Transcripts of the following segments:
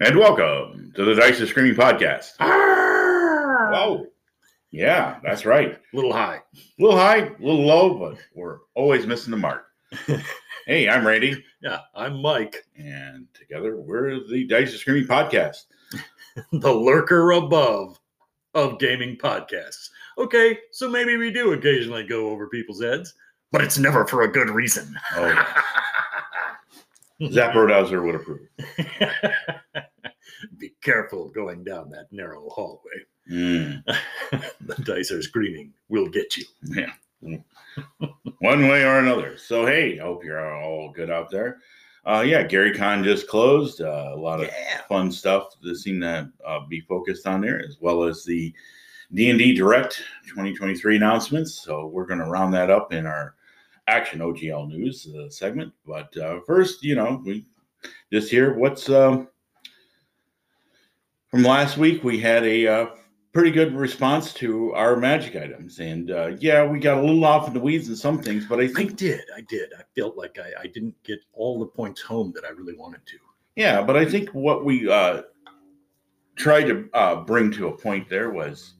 And welcome to the Dice are Screaming podcast. Ah! Wow. Whoa. Yeah, that's right. A little high. A little high, a little low, but we're always missing the mark. hey, I'm Randy, Yeah, I'm Mike, and together we're the Dice are Screaming podcast. the lurker above of gaming podcasts. Okay, so maybe we do occasionally go over people's heads, but it's never for a good reason. Oh, Zaprodowser would approve. Be careful going down that narrow hallway. Mm, the dice are screaming, we'll get you. yeah. One way or another. So, hey, I hope you're all good out there. Uh, yeah, Gary Con just closed. Uh, a lot of Yeah. fun stuff that seem to uh, be focused on there, as well as the D&D Direct 2023 announcements. So we're going to round that up in our Action OGL News uh, segment. But uh, first, you know, we just hear what's um, from last week. We had a uh, pretty good response to our magic items, and uh, yeah, we got a little off in the weeds in some things, but I think I did. I did. I felt like I, I didn't get all the points home that I really wanted to. Yeah, but I think what we uh, tried to uh, bring to a point there was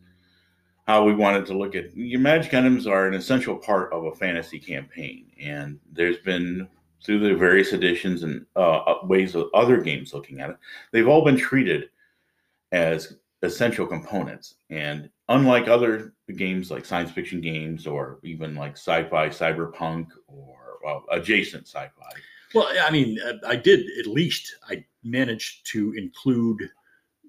how we wanted to look at your magic items are an essential part of a fantasy campaign, and there's been through the various editions and uh, ways of other games looking at it, they've all been treated as essential components. And unlike other games like science fiction games or even like sci-fi, cyberpunk, or well, adjacent sci-fi, Well, I mean, uh, I did at least I managed to include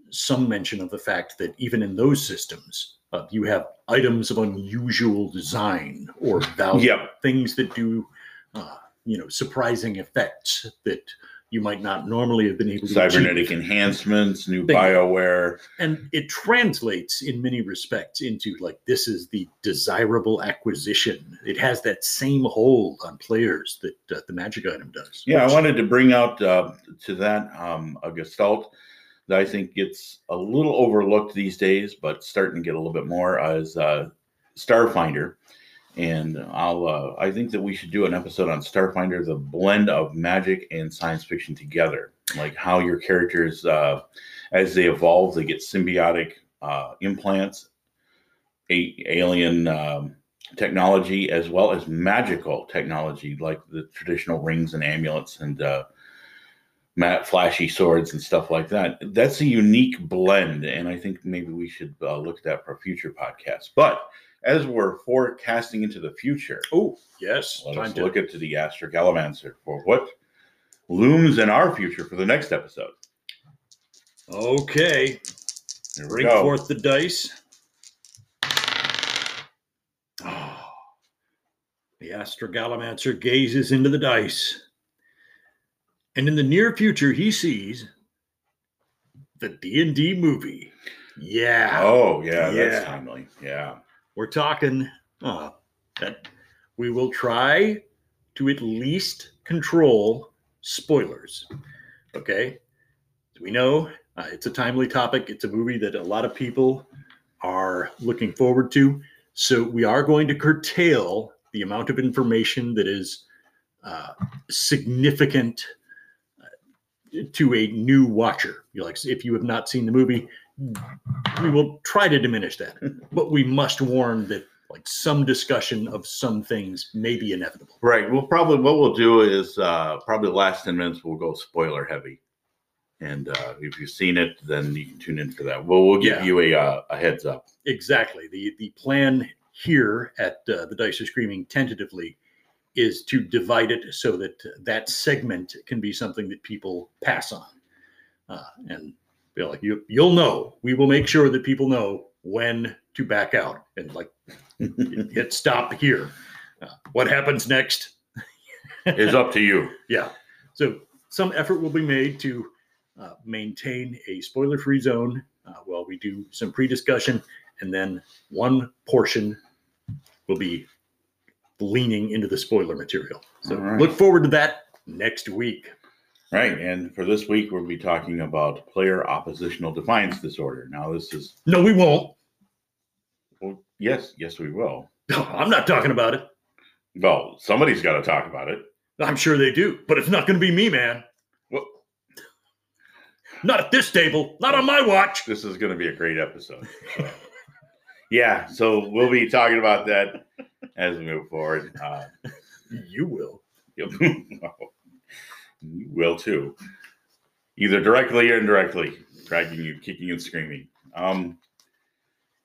some mention of the fact that even in those systems, uh, you have items of unusual design or value, Yep. things that do, uh, you know, surprising effects that you might not normally have been able to cybernetic achieve. enhancements, new Bingo. bioware. and it translates in many respects into like this is the desirable acquisition. It has that same hold on players that uh, the magic item does. Yeah, I wanted to bring out uh, to that um, a gestalt that I think gets a little overlooked these days, but starting to get a little bit more as uh, Starfinder. And I'll uh, I think that we should do an episode on Starfinder, the blend of magic and science fiction together, like how your characters, uh, as they evolve, they get symbiotic uh, implants, a- alien. Um, technology as well as magical technology like the traditional rings and amulets and uh, flashy swords and stuff like that that's a unique blend and i think maybe we should uh, look at that for a future podcast but as we're forecasting into the future Oh, yes. let us to look at to the astro gallivancer for what looms in our future for the next episode Okay. Bring go. forth the dice. Oh, the Astrogallomancer gazes into the dice. And in the near future, he sees the D&D movie. Yeah. oh yeah, Yeah. that's timely yeah We're talking uh, that we will try to at least control spoilers. Okay. We know uh, it's a timely topic. It's a movie that a lot of people are looking forward to. So we are going to curtail the amount of information that is uh, significant to a new watcher. You like if you have not seen the movie, we will try to diminish that but we must warn that like some discussion of some things may be inevitable. Right. We'll probably what we'll do is uh, probably the last ten minutes we'll go spoiler heavy, and uh, if you've seen it, then you can tune in for that. Well, we'll give Yeah. you a uh, a heads up. Exactly. The the plan here at uh, the Dice are Screaming tentatively is to divide it so that that segment can be something that people pass on. Uh, and feel like you you'll know. We will make sure that people know when to back out and like hit stop here. Uh, what happens next? is up to you. Yeah. So some effort will be made to uh, maintain a spoiler-free zone uh, while we do some pre-discussion, and then one portion will be leaning into the spoiler material. So right. look forward to that next week. Right. And for this week, we'll be talking about player oppositional defiance disorder. Now, this is No, we won't. well, yes, yes, we will. No, I'm not talking about it. Well, somebody's got to talk about it. I'm sure they do, but it's not going to be me, man. Well, not at this table, not on my watch. this is going to be a great episode. So, yeah, so we'll be talking about that as we move forward. Uh, You will. You will too. Either directly or indirectly, dragging you, kicking and screaming. Um,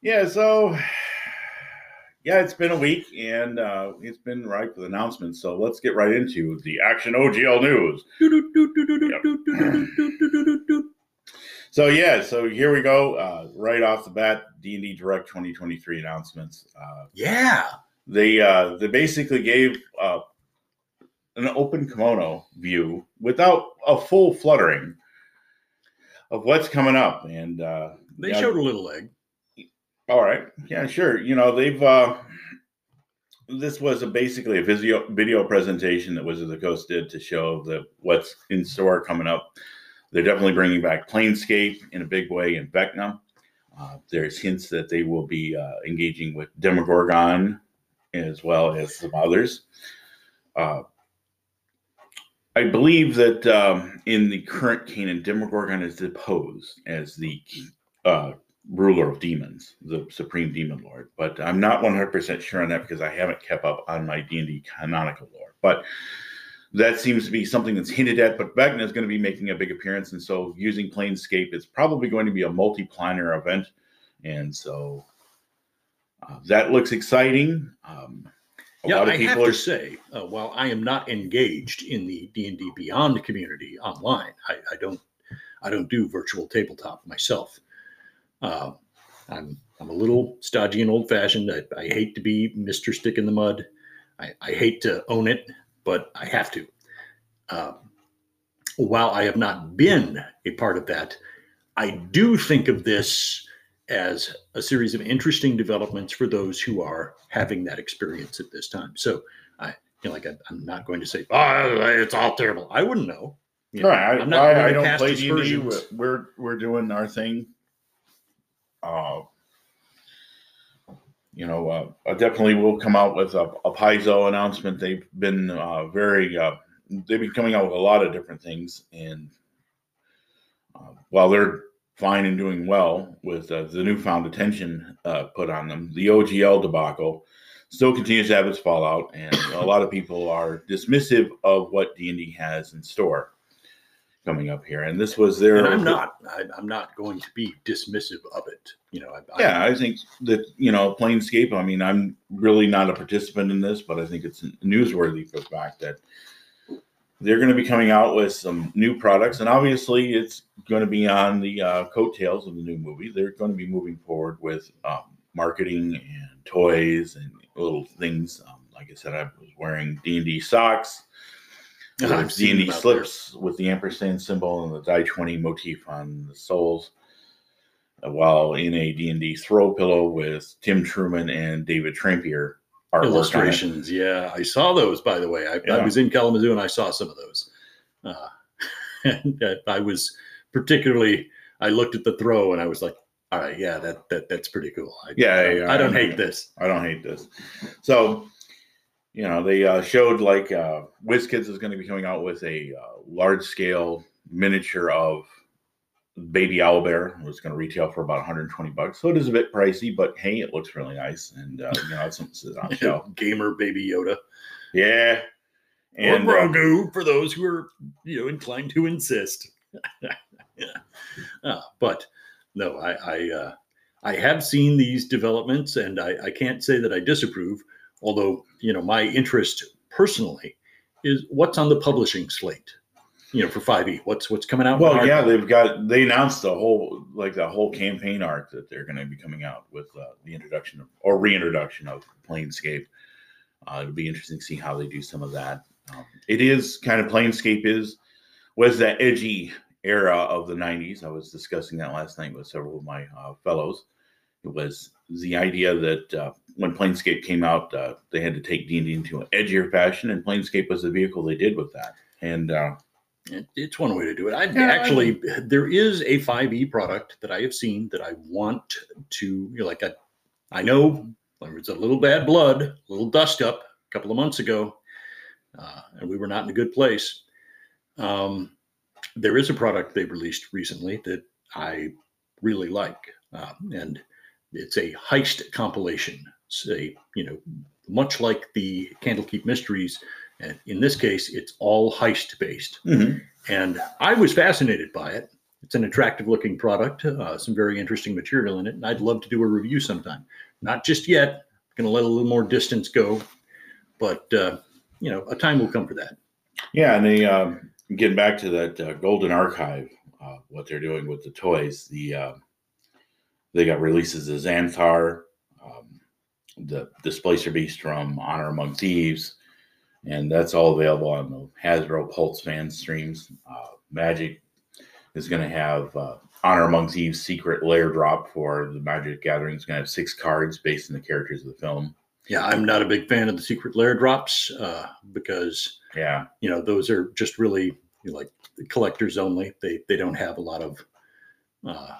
yeah, so yeah, it's been a week and uh, it's been ripe with announcements. So let's get right into the Action OGL news. So yeah, so here we go. Uh, right off the bat, D and D Direct 2023 announcements. Uh, Yeah. They uh, they basically gave uh, an open kimono view without a full fluttering of what's coming up, and uh, They showed a little leg. all right, yeah, sure. You know they've uh, this was a, basically a video video presentation that Wizards of the Coast did to show the what's in store coming up. They're definitely bringing back Planescape in a big way in Vecna. Uh, there's hints that they will be uh, engaging with Demogorgon as well as some others. Uh, I believe that um, in the current canon, Demogorgon is deposed as the uh, ruler of demons, the supreme demon lord. But I'm not 100% sure on that because I haven't kept up on my D&D canonical lore. But that seems to be something that's hinted at. But Vecna is going to be making a big appearance, and so using Planescape it's probably going to be a multi-planar event, and so uh, that looks exciting. Um, a yeah, lot of I have people to are say, uh, while I am not engaged in the D and D Beyond community online, I, I don't, I don't do virtual tabletop myself. Uh, I'm, I'm a little stodgy and old fashioned. I, I hate to be Mister Stick in the Mud. I, I hate to own it, but I have to. Um, while I have not been a part of that, I do think of this as a series of interesting developments for those who are having that experience at this time. So I, you know, like I, I'm not going to say, oh, it's all terrible. I wouldn't know. You know, right, I, I'm not I, I don't play D&D. We're we're doing our thing. Uh, you know, uh, I definitely will come out with a, a Paizo announcement. They've been uh, very, uh, they've been coming out with a lot of different things, and uh, while they're fine and doing well with uh, the newfound attention uh, put on them, the OGL debacle still continues to have its fallout, and a lot of people are dismissive of what D and D has in store coming up here. And this was their. And I'm not. I, I'm not going to be dismissive of it. You know. I, Yeah, I think that you know Planescape. I mean, I'm really not a participant in this, but I think it's newsworthy for the fact that they're going to be coming out with some new products, and obviously, it's going to be on the uh, coattails of the new movie. They're going to be moving forward with um, marketing and toys and little things. Um, like I said, I was wearing D and D socks. I've seen D&D them out slips with the ampersand symbol and the die 20 motif on the soles. uh, While in a D&D throw pillow with Tim Truman and David Trampier artwork on it. illustrations. Yeah, I saw those. By the way, I, I was in Kalamazoo and I saw some of those. Uh, and I was particularly. I looked at the throw and I was like, "All right, yeah, that that that's pretty cool." I, Yeah, I, don't- yeah, I don't hate this. I don't hate this. So, you know, they uh, showed like uh, WizKids is going to be coming out with a uh, large scale miniature of Baby Owlbear. was going to retail for about 120 bucks. So it is a bit pricey, but hey, it looks really nice. And, uh, you know, it's something on. Gamer baby Yoda Yeah. And or uh, for those who are you know inclined to insist. yeah, Uh, but no, I I, uh, I have seen these developments, and I, I can't say that I disapprove. Although you know my interest personally is what's on the publishing slate. You know, for Five E, what's what's coming out? well, yeah, they've got they announced the whole like the whole campaign arc that they're going to be coming out with uh, the introduction of or reintroduction of Planescape. Uh, it'll be interesting to see how they do some of that. Um, it is kind of Planescape is was that edgy era of the '90s. I was discussing that last night with several of my uh, fellows. It was the idea that uh, when Planescape came out, uh, they had to take D and D into an edgier fashion, and Planescape was the vehicle they did with that. And uh, It- it's one way to do it. I Yeah, I actually there is a 5e product that I have seen that I want to you know, like I I know there was a little bad blood, a little dust up a couple of months ago, uh, and we were not in a good place. Um, there is a product they released recently that I really like, uh, and it's a heist compilation. It's a you know much like the Candlekeep Mysteries, and in this case, it's all heist based. Mhm. And I was fascinated by it. It's an attractive looking product, uh, some very interesting material in it, and I'd love to do a review sometime. Not just yet. Going to let a little more distance go, but uh, you know, a time will come for that. Yeah, and they um, getting back to that uh, Golden Archive, uh, what they're doing with the toys. The uh, they got releases of Xanathar, um, the Displacer Beast from Honor Among Thieves, and that's all available on the Hasbro Pulse fan streams. Uh, Magic is going to have uh, Honor Among Thieves Secret Lair Drop for the Magic Gathering. It's going to have six cards based on the characters of the film. Yeah, I'm not a big fan of the secret lair drops uh, because Yeah, you know those are just really you know, like collectors only. They they don't have a lot of uh,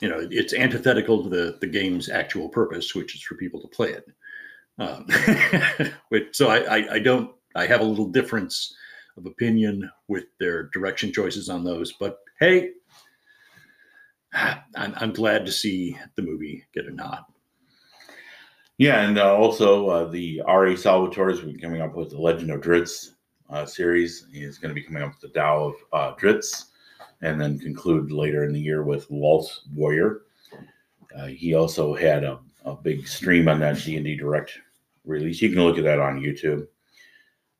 you know it's antithetical to the the game's actual purpose, which is for people to play it. Um, which, so I, I I don't I have a little difference of opinion with their direction choices on those, but hey. I'm, I'm glad to see the movie get a nod. Yeah, and uh, also uh, the R.A. Salvatore has been coming up with the Legend of Drizzt uh, series. He's going to be coming up with the Dao of uh, Drizzt, and then conclude later in the year with Lolth's Warrior. Uh, he also had a, a big stream on that D and D Direct release. You can look at that on YouTube.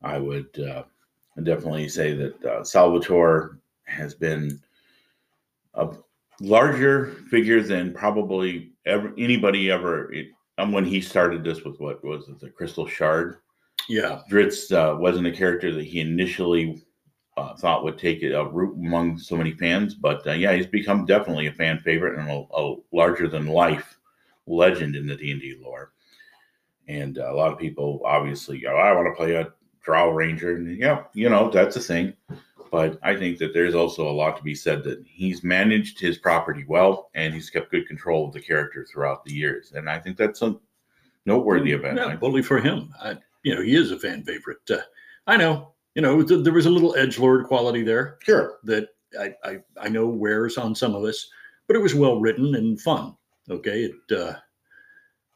I would uh, definitely say that uh, Salvatore has been a larger figure than probably ever anybody ever. It, um, when he started this with what was it, the Crystal Shard. Yeah, Drizzt uh, wasn't a character that he initially uh, thought would take a root among so many fans, but uh, yeah, he's become definitely a fan favorite and a, a larger than life legend in the D and D lore. And a lot of people obviously, oh, I want to play a drow Ranger, and yeah, you know that's a thing. But I think that there's also a lot to be said that he's managed his property well and he's kept good control of the character throughout the years. And I think that's a noteworthy event. Yeah, bully for him. I, you know, he is a fan favorite. Uh, I know. You know, th- there was a little edge lord quality there Sure. that I, I I know wears on some of us, but it was well written and fun. Okay, it uh,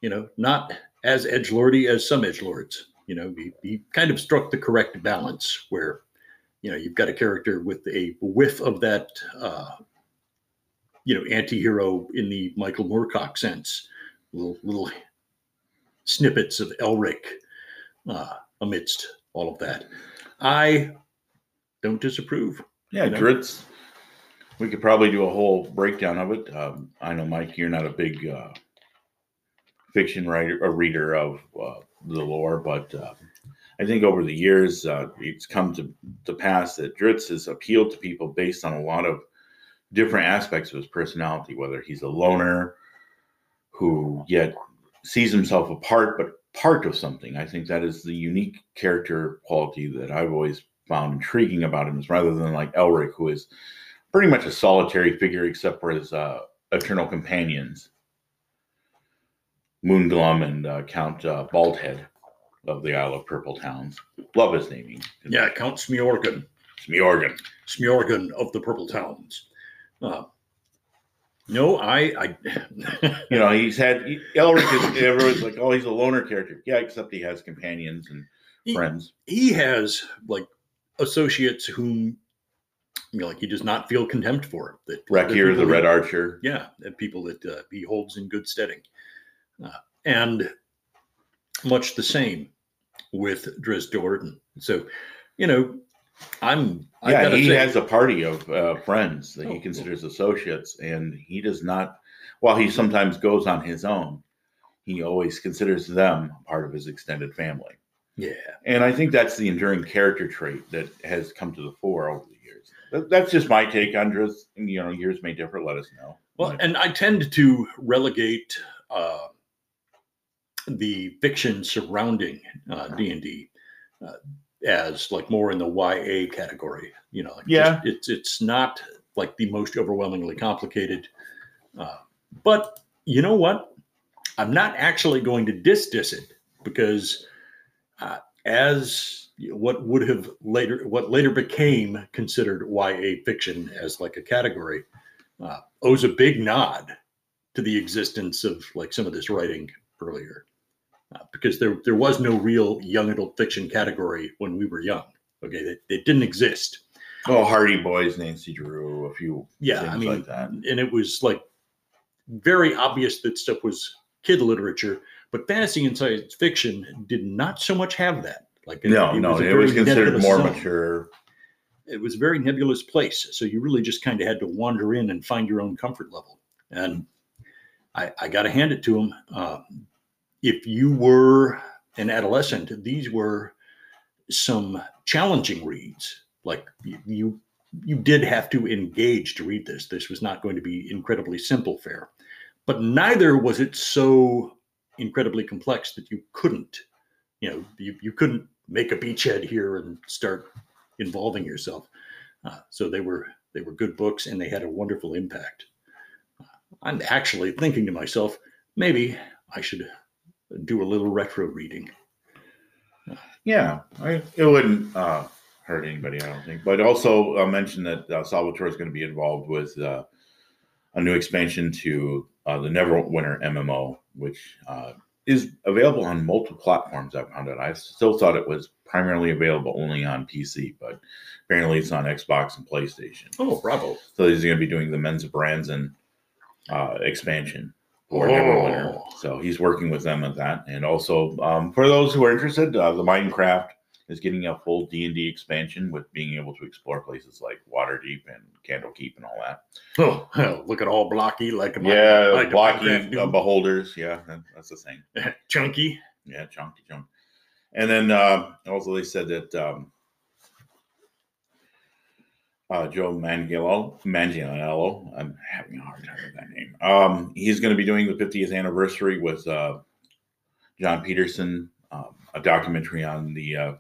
you know not as edge lordy as some edge lords. You know, he, he kind of struck the correct balance where you know you've got a character with a whiff of that uh, you know anti-hero in the Michael Moorcock sense, little little snippets of Elric uh, amidst all of that. I don't disapprove. Yeah, you know? Drizzt. We could probably do a whole breakdown of it. Um, I know, Mike, you're not a big uh, fiction writer, a reader of uh, the lore, but uh, I think over the years uh, it's come to, pass that Drizzt has appealed to people based on a lot of different aspects of his personality, whether he's a loner who yet sees himself apart but part of something. I think that is the unique character quality that I've always found intriguing about him, is rather than like Elric, who is pretty much a solitary figure except for his uh, eternal companions, Moonglum and uh, Count uh, Baldhead of the Isle of Purple Towns. Love his naming. Yeah, Count Smiorgan, Smiorgan. Smiorgan of the Purple Towns. Uh, no, I, I You know, he's had he, Elric is everyone's like, oh, he's a loner character. Yeah, except he has companions and He- friends. he has like associates whom you know, like he does not feel contempt for. That Rackhir, the Red Archer. yeah, and people that uh, he holds in good steading, and much the same with Drizzt Do'Urden. So, you know, I'm yeah, he say- has a party of uh, friends that Oh, he considers associates, and he does not. While he sometimes goes on his own, he always considers them part of his extended family. yeah. And I think that's the enduring character trait that has come to the fore over the years. That- That's just my take on Drizzt. You know, yours may differ. Let us know. Well, and I tend to relegate uh, the fiction surrounding uh, D and D uh, as like more in the YA category. You know, Yeah. just- it's it's not like the most overwhelmingly complicated. Uh, but you know what? I'm not actually going to diss diss it because uh, as what would have later what later became considered YA fiction as like a category uh, owes a big nod to the existence of like some of this writing earlier, uh, because there there was no real young adult fiction category when we were young. Okay, it, it didn't exist. Oh, Hardy Boys, Nancy Drew, a few Yeah, things I mean, like that. and it was like very obvious that stuff was kid literature, but fantasy and science fiction did not so much have that. Like it- No, it no, a it was considered more zone. mature. It was a very nebulous place, so you really just kind of had to wander in and find your own comfort level. And I, I got to hand it to them. Uh, if you were an adolescent, these were some challenging reads. Like you, you, did have to engage to read this. This was not going to be incredibly simple fare, but neither was it so incredibly complex that you couldn't, you know, you, you couldn't make a beachhead here and start involving yourself. Uh, so they were they were good books and they had a wonderful impact. I'm actually thinking to myself, maybe I should do a little retro reading. Yeah, I, it wouldn't uh, hurt anybody, I don't think. But also uh, mention that uh, Salvatore is going to be involved with uh, a new expansion to uh, the Neverwinter MMO, which uh, is available on multiple platforms. I found out. I still thought it was primarily available only on PC, but apparently it's on Xbox and PlayStation. Oh, bravo! So he's going to be doing the Menzoberranzan uh, expansion for Oh. Neverwinter. So he's working with them at that. And also, um, for those who are interested, uh, the Minecraft is getting a full D and D expansion with being able to explore places like Waterdeep and Candlekeep and all that. Oh, hell, look at all blocky like a yeah, like blocky uh, beholders. Yeah, that- that's the thing. chunky. Yeah, chunky chunk. And then uh, also they said that um, uh, Joe Manganiello, Manganiello, I'm having a hard time with that name. Um, he's going to be doing the 50th anniversary with uh, Jon Peterson, um, a documentary on the uh,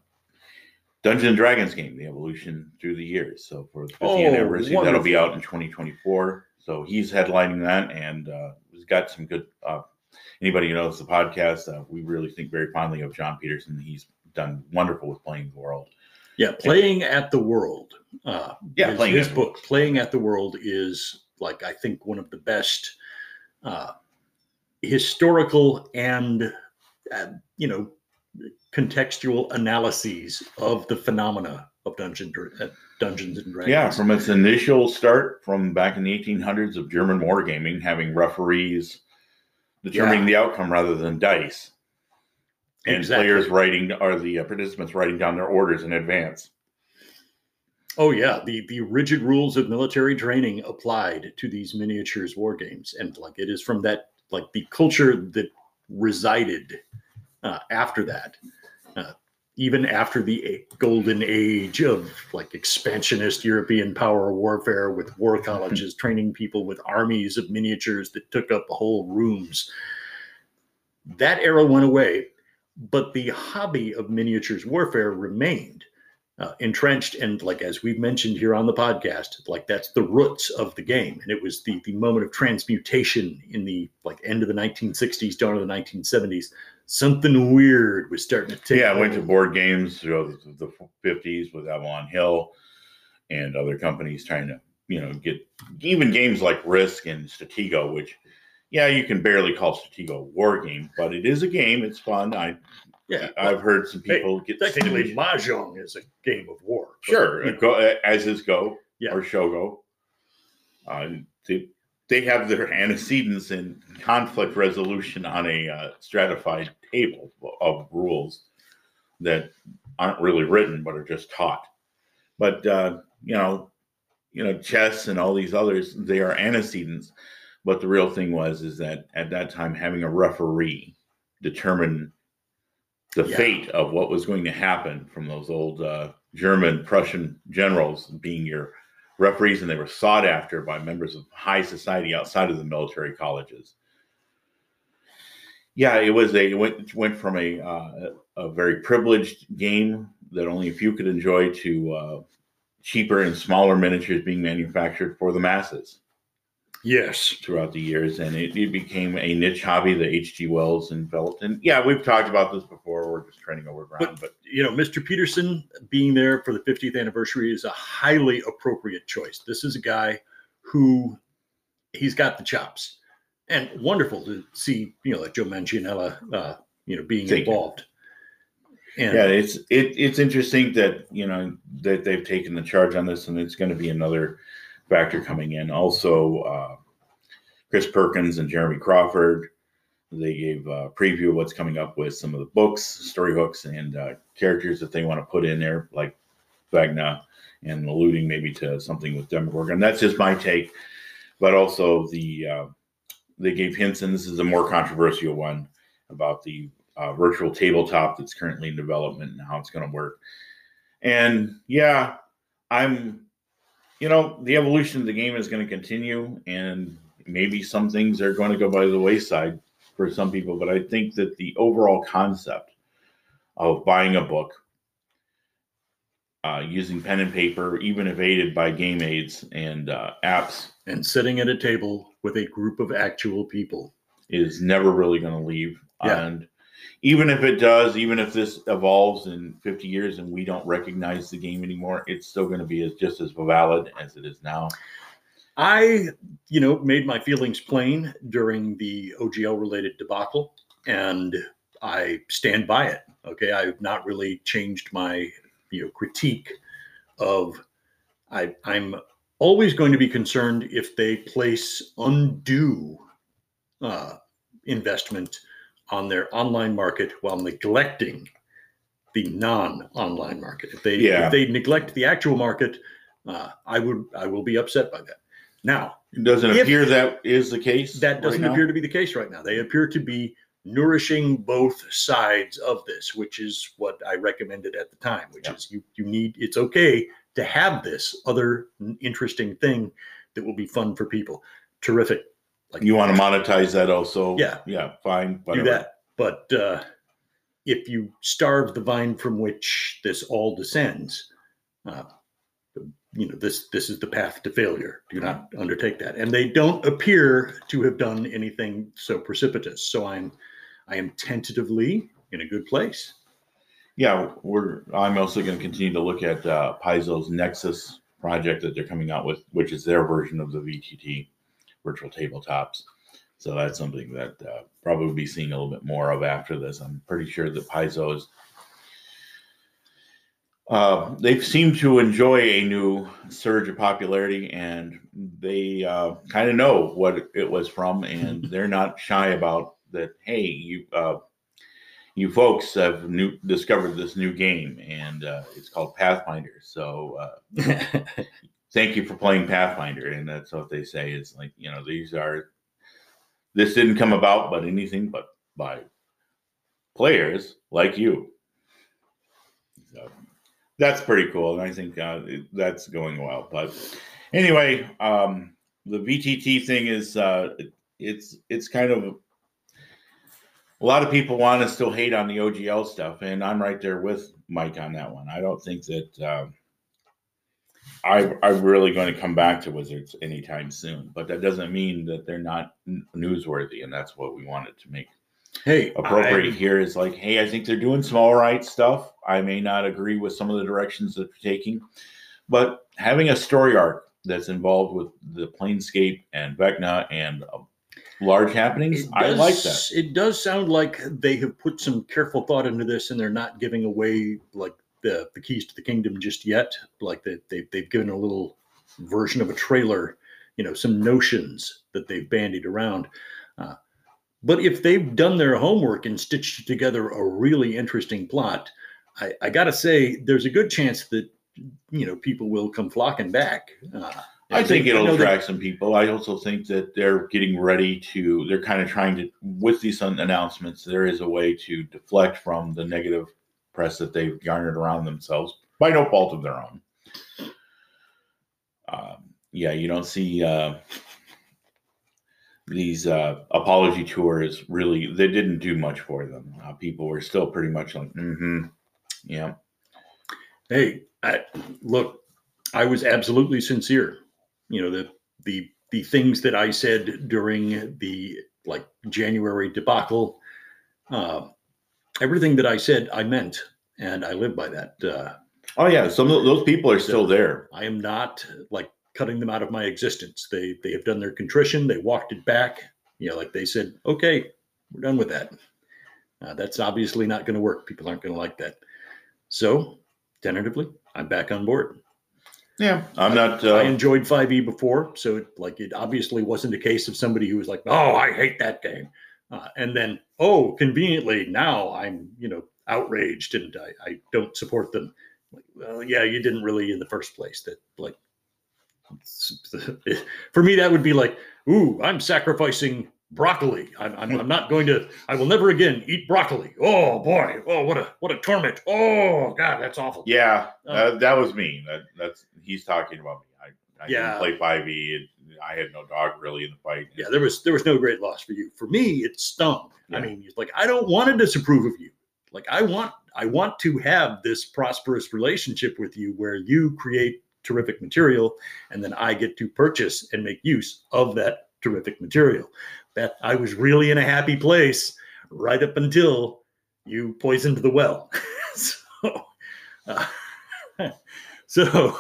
Dungeons and Dragons game, the evolution through the years. So for the 50th Oh, anniversary, that'll be out in 2024. So he's headlining that, and uh, he's got some good. Uh, anybody who knows the podcast, uh, we really think very fondly of Jon Peterson. He's done wonderful with playing the world. Yeah, playing at the world. Uh, Yeah, Playing his at the book, "Playing at the World," is like I think one of the best uh, historical and uh, you know contextual analyses of the phenomena of Dungeon, uh, Dungeons and Dragons. Yeah, from its initial start from back in the 1800s of German wargaming, having referees determining Yeah. the outcome rather than dice, and Exactly. players writing or the uh, participants writing down their orders in advance. Oh yeah, the the rigid rules of military training applied to these miniatures war games, and like it is from that like the culture that resided uh, after that, uh, even after the golden age of like expansionist European power warfare with war colleges training people with armies of miniatures that took up whole rooms. That era went away, but the hobby of miniatures warfare remained uh, entrenched and like as we've mentioned here on the podcast like that's the roots of the game. And it was the the moment of transmutation in the like end of the 1960s dawn of the 1970s something weird was starting to take yeah, I went to board games throughout the, the 50s with Avalon Hill and other companies trying to, you know, get even games like Risk and Stratego, which, yeah, you can barely call Stratego a war game, but it is a game. It's fun. I, yeah I've heard some Hey, people get technically mahjong is a game of war Sure, you know, go, as is Go Yeah. or Shogi. Uh, they, they have their antecedents in conflict resolution on a uh, stratified table of rules that aren't really written but are just taught. But uh, you know, you know, chess and all these others, they are antecedents. But the real thing was is that at that time, having a referee determine the Yeah. fate of what was going to happen from those old uh, German Prussian generals being your referees, and they were sought after by members of high society outside of the military colleges. Yeah, it was a it went it went from a uh, a very privileged game that only a few could enjoy to uh, cheaper and smaller miniatures being manufactured for the masses. Yes. throughout the years, and it, it became a niche hobby the H.G. Wells. And yeah, we've talked about this before. We're just training over ground, but You know, Mr. Peterson being there for the 50th anniversary is a highly appropriate choice. This is a guy who he's got the chops, and wonderful to see. You know, like Joe Manganiella, uh, you know, being Thank involved. And yeah, it's it, it's interesting that you know that they've taken the charge on this, and it's going to be another factor coming in. Also, uh, Chris Perkins and Jeremy Crawford, they gave a preview of what's coming up with some of the books, story hooks, and uh, characters that they want to put in there, like Vecna, and alluding maybe to something with Demogorgon. That's just my take, but also the uh, they gave hints, and this is a more controversial one about the uh, virtual tabletop that's currently in development and how it's going to work. And yeah, I'm, you know, the evolution of the game is going to continue, and maybe some things are going to go by the wayside for some people. But I think that the overall concept of buying a book, uh, using pen and paper, even if aided by game aids and uh, apps, and sitting at a table with a group of actual people. is never really going to leave. Yeah. And even if it does, even if this evolves in 50 years and we don't recognize the game anymore, it's still going to be as just as valid as it is now. I, you know, made my feelings plain during the OGL related debacle, and I stand by it. Okay, I've not really changed my, you know, critique of. I, I'm always going to be concerned if they place undue uh, investment on their online market while neglecting the non-online market. If they Yeah. if they neglect the actual market, uh, I would I will be upset by that. Now It doesn't appear that is the case. that doesn't now. appear to be the case right now. They appear to be nourishing both sides of this, which is what I recommended at the time. Which Yeah. is you you need it's okay to have this other interesting thing that will be fun for people. Terrific. Like You want to monetize that also? Yeah. Yeah, fine. do that. But uh, if you starve the vine from which this all descends, uh, you know this this is the path to failure. Do not undertake that. And they don't appear to have done anything so precipitous. So I'm I am tentatively in a good place. Yeah, we're. I'm also going to continue to look at uh, Paizo's Nexus project that they're coming out with, which is their version of the VTT virtual tabletops. So that's something that uh, probably be seeing a little bit more of after this. I'm pretty sure that Paizo is. Uh, they seem to enjoy a new surge of popularity, and they uh, kind of know what it was from, and they're not shy about that. Hey, you uh, you folks have new discovered this new game, and uh, it's called Pathfinder. So uh, thank you for playing Pathfinder, and that's what they say. It's like you know these are this didn't come about, but anything but by players like you. So that's pretty cool, and I think uh, that's going well. But anyway, um, the VTT thing is uh, it's it's kind of a lot of people want to still hate on the OGL stuff, and I'm right there with Mike on that one. I don't think that uh, I I'm really going to come back to Wizards anytime soon, but that doesn't mean that they're not newsworthy, and that's what we wanted to make hey, appropriate I- here. Is like, hey, I think they're doing some all right stuff. I may not agree with some of the directions that they're taking, but having a story arc that's involved with the Planescape and Vecna and uh, large happenings, It I like that. It does sound like they have put some careful thought into this, and they're not giving away like the, the keys to the kingdom just yet. Like they, they they've given a little version of a trailer, you know, some notions that they've bandied around. Uh, but if they've done their homework and stitched together a really interesting plot, I, I got to say, there's a good chance that you know people will come flocking back. Uh, I think it'll attract some people. I also think that they're getting ready to. They're kind of trying to, with these announcements, there is a way to deflect from the negative press that they've garnered around themselves by no fault of their own. Um, yeah, you don't see uh, these uh, apology tours really. They didn't do much for them. Uh, people were still pretty much like, mm-hmm, yeah. hey I, look i was absolutely sincere you know the the the things that I said during the like January debacle, uh, everything that I said, I meant, and I live by that. Uh, Oh yeah, some of those people are still there. I am not like cutting them out of my existence. They they have done their contrition. They walked it back. You know, like they said, okay, we're done with that. Uh, that's obviously not going to work. People aren't going to like that. So, tentatively, I'm back on board. Yeah, I'm not. I Uh, enjoyed 5e before, so it, like it obviously wasn't a case of somebody who was like, "Oh, I hate that game," uh, and then, oh, conveniently now I'm you know outraged and I, I don't support them. Like, well, yeah, you didn't really in the first place. That like for me that would be like, ooh, I'm sacrificing broccoli. I'm, I'm, I'm not going to. I will never again eat broccoli. Oh boy, oh what a what a torment. Oh god, that's awful. yeah, uh, that was me. That, that's he's talking about me. I, Yeah. didn't play five E. I had no dog really in the fight. yeah, there was there was no great loss for you. For me, it stung. I mean, it's like I don't want to disapprove of you. Like I want I want to have this prosperous relationship with you where you create terrific material and then I get to purchase and make use of that terrific material. That I was really in a happy place right up until you poisoned the well. so uh, so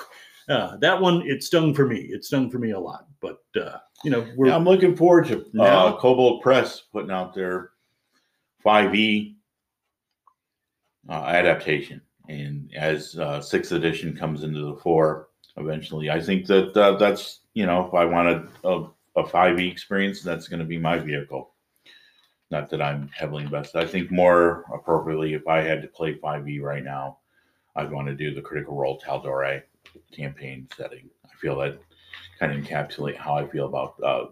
uh, that one it stung for me. It stung for me a lot. But uh, you know, we're Yeah, I'm looking forward to uh, Kobold Press putting out their 5e uh, adaptation. And as uh, sixth edition comes into the fore eventually, I think that uh, that's, you know, if I wanted a, a 5e experience, that's going to be my vehicle. Not that I'm heavily invested. I think more appropriately, if I had to play 5e right now, I'd want to do the Critical Role Tal'Dorei campaign setting. I feel that kind of encapsulate how I feel about uh,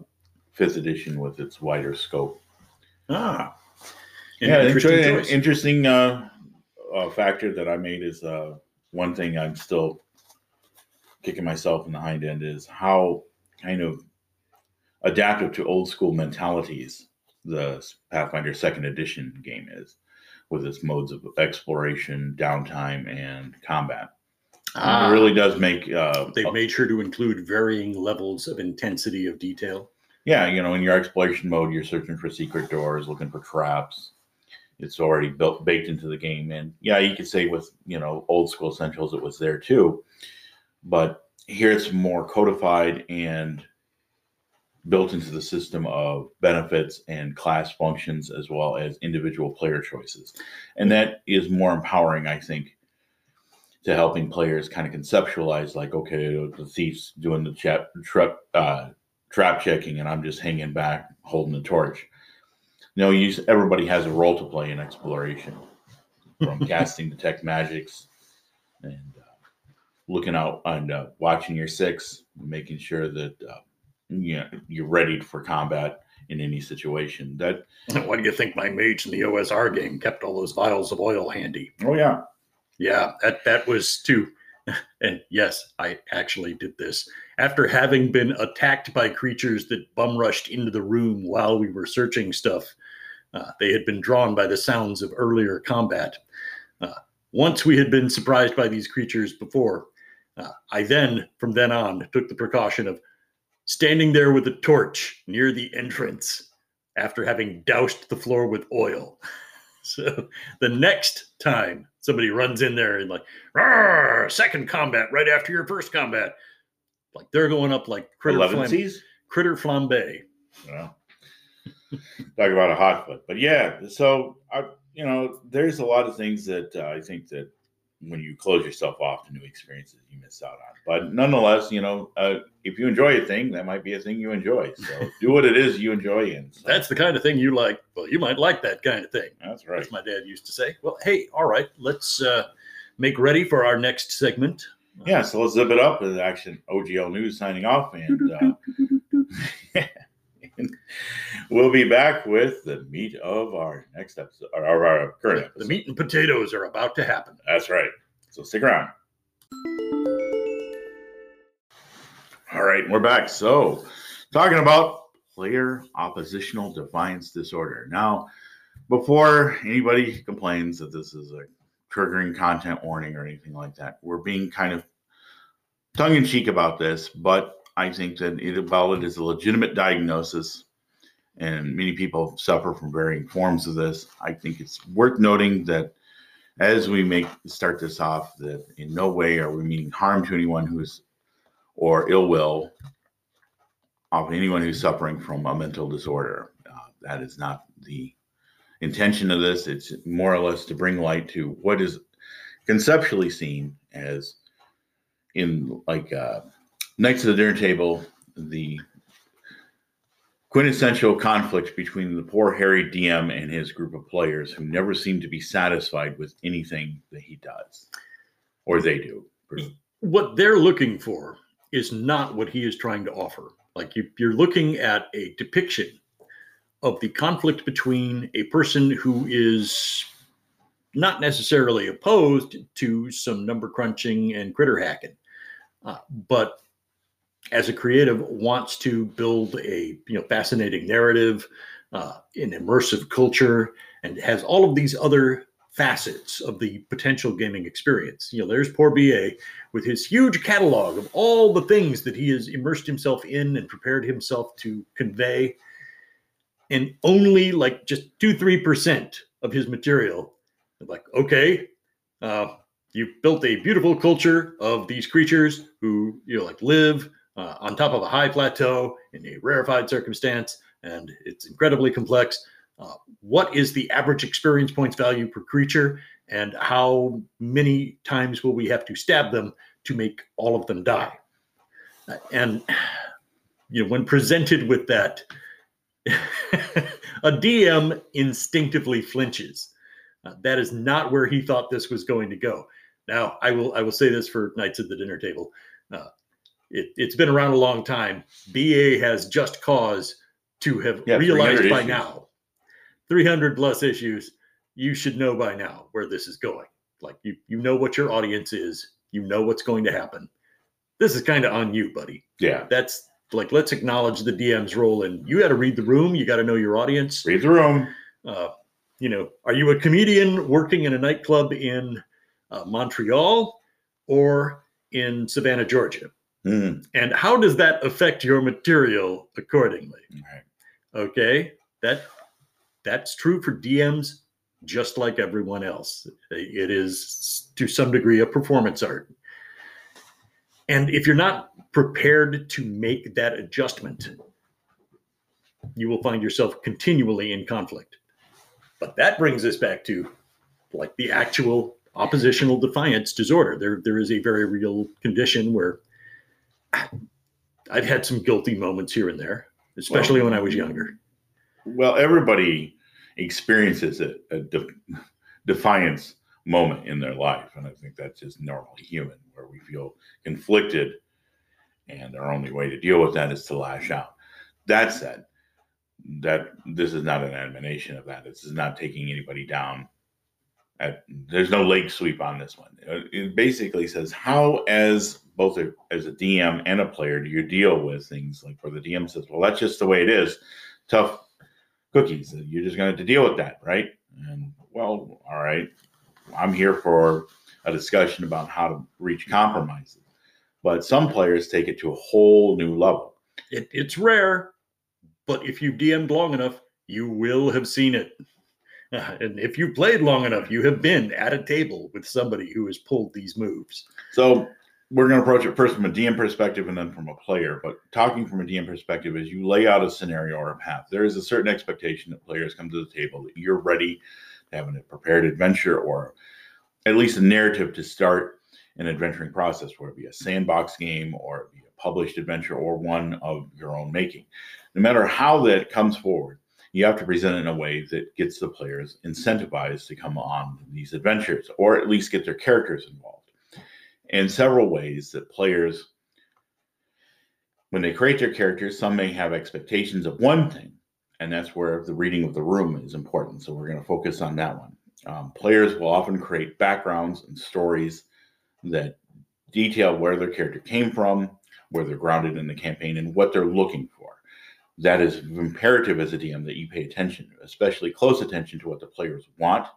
fifth edition with its wider scope. ah, yeah, interesting interesting, interesting uh, uh, factor that I made is uh, one thing I'm still kicking myself in the hind end is how kind of adaptive to old school mentalities the Pathfinder second edition game is with its modes of exploration, downtime, and combat. It really does make uh, They've made sure to include varying levels of intensity of detail. yeah, you know, in your exploration mode, you're searching for secret doors, looking for traps. It's already built baked into the game, and yeah, you could say with you know old school essentials, it was there too, but here it's more codified and built into the system of benefits and class functions as well as individual player choices, and that is more empowering, I think, to helping players kind of conceptualize like, okay, the thief's doing the trap, trap, uh, trap checking, and I'm just hanging back holding the torch. You know, you, everybody has a role to play in exploration, from casting detect magics and uh, looking out and uh, watching your six, making sure that uh, you know, you're ready for combat in any situation. That Why do you think my mage in the OSR game kept all those vials of oil handy? oh yeah, Yeah, that that was too. And yes, I actually did this after having been attacked by creatures that bum rushed into the room while we were searching stuff. Uh, they had been drawn by the sounds of earlier combat. Uh, once we had been surprised by these creatures before, uh, I then, from then on, took the precaution of standing there with a torch near the entrance after having doused the floor with oil. So the next time somebody runs in there and like, second combat right after your first combat, like they're going up like critter, eleven flam- seas. critter flambe. Well, talk about a hot foot, but yeah. So I, you know, there's a lot of things that uh, I think that when you close yourself off to new experiences, you miss out on. But nonetheless, you know, uh, if you enjoy a thing, that might be a thing you enjoy. So do what it is you enjoy, and so, That's the kind of thing you like. Well, you might like that kind of thing. that's right. As my dad used to say. Well, hey, all right, let's uh, make ready for our next segment. Yeah, so let's zip it up. Action OGL News signing off, and uh, we'll be back with the meat of our next episode, or our, our current episode. The meat and potatoes are about to happen. That's right. So stick around. All right, we're back. So, talking about player oppositional defiance disorder. Now, before anybody complains that this is a triggering content warning or anything like that, we're being kind of tongue in cheek about this, but I think that it, while it is a legitimate diagnosis, and many people suffer from varying forms of this, I think it's worth noting that as we make start this off, that in no way are we meaning harm to anyone who's or ill will of anyone who's suffering from a mental disorder. Uh, that is not the intention of this. It's more or less to bring light to what is conceptually seen as in like uh, Knights of the Dinner Table, the quintessential conflict between the poor Harry DM and his group of players who never seem to be satisfied with anything that he does or they do. What they're looking for is not what he is trying to offer. Like you, you're looking at a depiction of the conflict between a person who is not necessarily opposed to some number crunching and critter hacking, uh, but as a creative wants to build a you know fascinating narrative, uh, an immersive culture, and has all of these other facets of the potential gaming experience. You know, there's poor BA with his huge catalog of all the things that he has immersed himself in and prepared himself to convey. And only like just two, three percent of his material, like, okay, uh, you've built a beautiful culture of these creatures who you know like live uh, on top of a high plateau in a rarefied circumstance, and it's incredibly complex. Uh, what is the average experience points value per creature, and how many times will we have to stab them to make all of them die? Uh, and you know, when presented with that, a DM instinctively flinches. Uh, that is not where he thought this was going to go. Now, I will I will say this for Knights at the Dinner Table. Uh, it, has been around a long time. BA has just cause to have yeah, realized by issues. now 300 plus issues, you should know by now where this is going. Like you, you know what your audience is, you know what's going to happen. This is kind of on you, buddy. Yeah. That's like, let's acknowledge the DM's role. And you got to read the room. You got to know your audience. Read the room. Uh, you know, are you a comedian working in a nightclub in uh, Montreal or in Savannah, Georgia? Mm. And how does that affect your material accordingly? Right. Okay. That that's true for DMs just like everyone else. It is to some degree a performance art. And if you're not prepared to make that adjustment, you will find yourself continually in conflict. But that brings us back to like the actual oppositional defiance disorder. There, there is a very real condition where I've had some guilty moments here and there, especially well, when I was younger. Well, everybody experiences a, a de- defiance moment in their life. And I think that's just normally human, where we feel conflicted. And our only way to deal with that is to lash out. That said, that this is not an admonition of that. This is not taking anybody down. At, there's no leg sweep on this one. It basically says how, as both as a DM and a player, do you deal with things like where the DM says, "Well, that's just the way it is." Tough cookies. You're just going to deal with that, right? And well, all right. I'm here for a discussion about how to reach compromises. But some players take it to a whole new level. It, it's rare, but if you've DM'd long enough, you will have seen it. and if you played long enough, you have been at a table with somebody who has pulled these moves. So we're going to approach it first from a DM perspective and then from a player. But talking from a DM perspective is you lay out a scenario or a path. There is a certain expectation that players come to the table that you're ready to have a prepared adventure or at least a narrative to start an adventuring process, whether it be a sandbox game or be a published adventure or one of your own making. No matter how that comes forward, you have to present it in a way that gets the players incentivized to come on these adventures or at least get their characters involved in several ways that players, when they create their characters, some may have expectations of one thing, and that's where the reading of the room is important. So we're going to focus on that one. Um, players will often create backgrounds and stories that detail where their character came from, where they're grounded in the campaign, and what they're looking for. That is imperative as a DM that you pay attention, especially close attention to what the players want,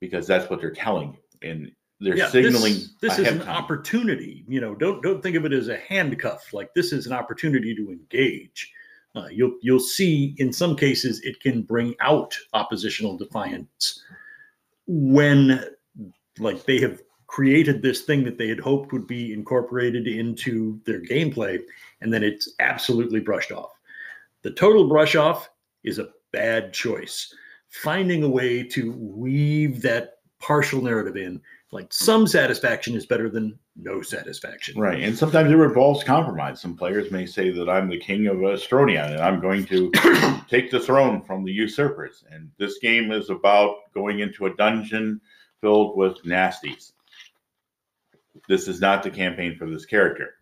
because that's what they're telling you. And they're Yeah, signaling This, this is an time. opportunity. You know, don't don't think of it as a handcuff. Like this is an opportunity to engage. Uh, you'll you'll see in some cases it can bring out oppositional defiance when like they have created this thing that they had hoped would be incorporated into their gameplay and then it's absolutely brushed off. The total brush off is a bad choice. Finding a way to weave that partial narrative in, like some satisfaction is better than no satisfaction. Right. And sometimes it involves compromise. Some players may say that I'm the king of Estronia and I'm going to take the throne from the usurpers. And this game is about going into a dungeon filled with nasties. This is not the campaign for this character.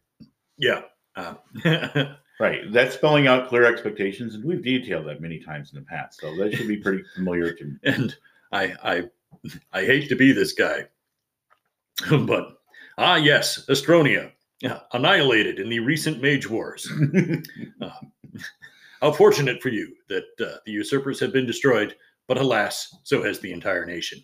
Yeah. Uh, Right. That's spelling out clear expectations, and we've detailed that many times in the past. So that should be pretty familiar to me. and I I I hate to be this guy, but ah yes, Estronia yeah, annihilated in the recent Mage Wars. How fortunate for you that uh, the usurpers have been destroyed, but alas, so has the entire nation.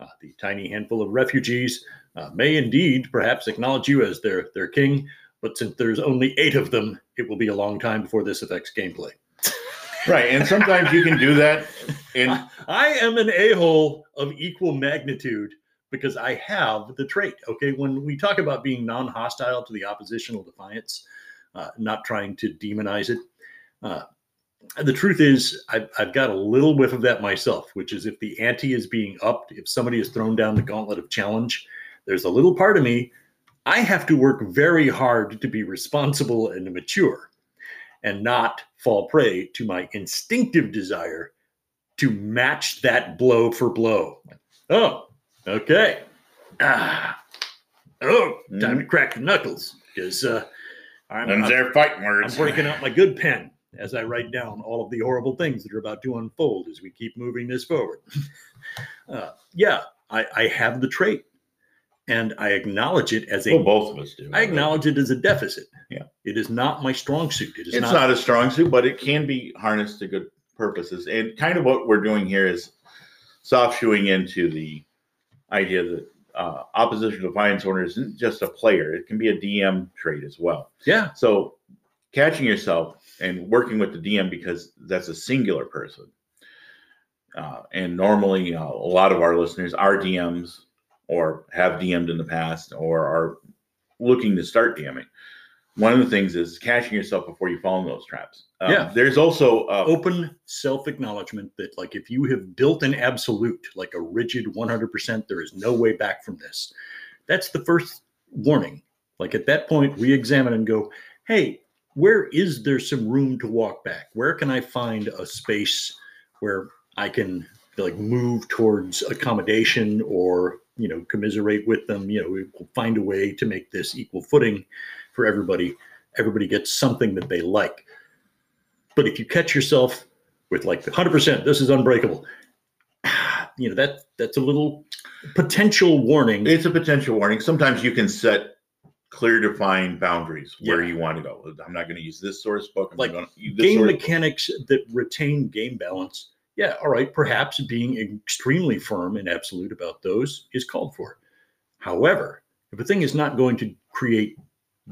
Uh, the tiny handful of refugees uh, may indeed perhaps acknowledge you as their their king, but since there's only eight of them, it will be a long time before this affects gameplay. right. And sometimes you can do that. And I am an a hole of equal magnitude because I have the trait. Okay. When we talk about being non hostile to the oppositional defiance, uh, not trying to demonize it, uh, the truth is, I've, I've got a little whiff of that myself, which is if the ante is being upped, if somebody has thrown down the gauntlet of challenge, there's a little part of me, I have to work very hard to be responsible and mature and not fall prey to my instinctive desire to match that blow for blow. Oh, okay. Ah, oh, time to crack the knuckles because uh, I'm, I'm, they're fighting words. I'm breaking out my good pen as I write down all of the horrible things that are about to unfold as we keep moving this forward. uh, yeah, I, I have the trait, and I acknowledge it as a. Well, both of us do. I acknowledge it as a deficit. Yeah. it is not my strong suit. It is it's not. not, a strong suit, but it can be harnessed to good purposes. And kind of what we're doing here is soft shoeing into the idea that uh, opposition defiance owner isn't just a player; it can be a DM trait as well. yeah, So, catching yourself and working with the DM because that's a singular person. Uh, and normally, uh, a lot of our listeners are DMs or have DM'd in the past or are looking to start DMing. One of the things is catching yourself before you fall in those traps. Um, Yeah. There's also uh, open self acknowledgement that, like, if you have built an absolute, like a rigid 100%, there is no way back from this. That's the first warning. Like, at that point, re examine and go, hey, where is there some room to walk back? Where can I find a space where I can, like, move towards accommodation or, you know, commiserate with them? You know, we will find a way to make this equal footing for everybody. Everybody gets something that they like. But if you catch yourself with like 100%, this is unbreakable, you know, that that's a little potential warning. it's a potential warning. Sometimes you can set clear, defined boundaries where Yeah. you want to go. I'm not going to use this source book. I'm Like, going to use game mechanics that retain game balance. Yeah, all right, perhaps being extremely firm and absolute about those is called for. However, if a thing is not going to create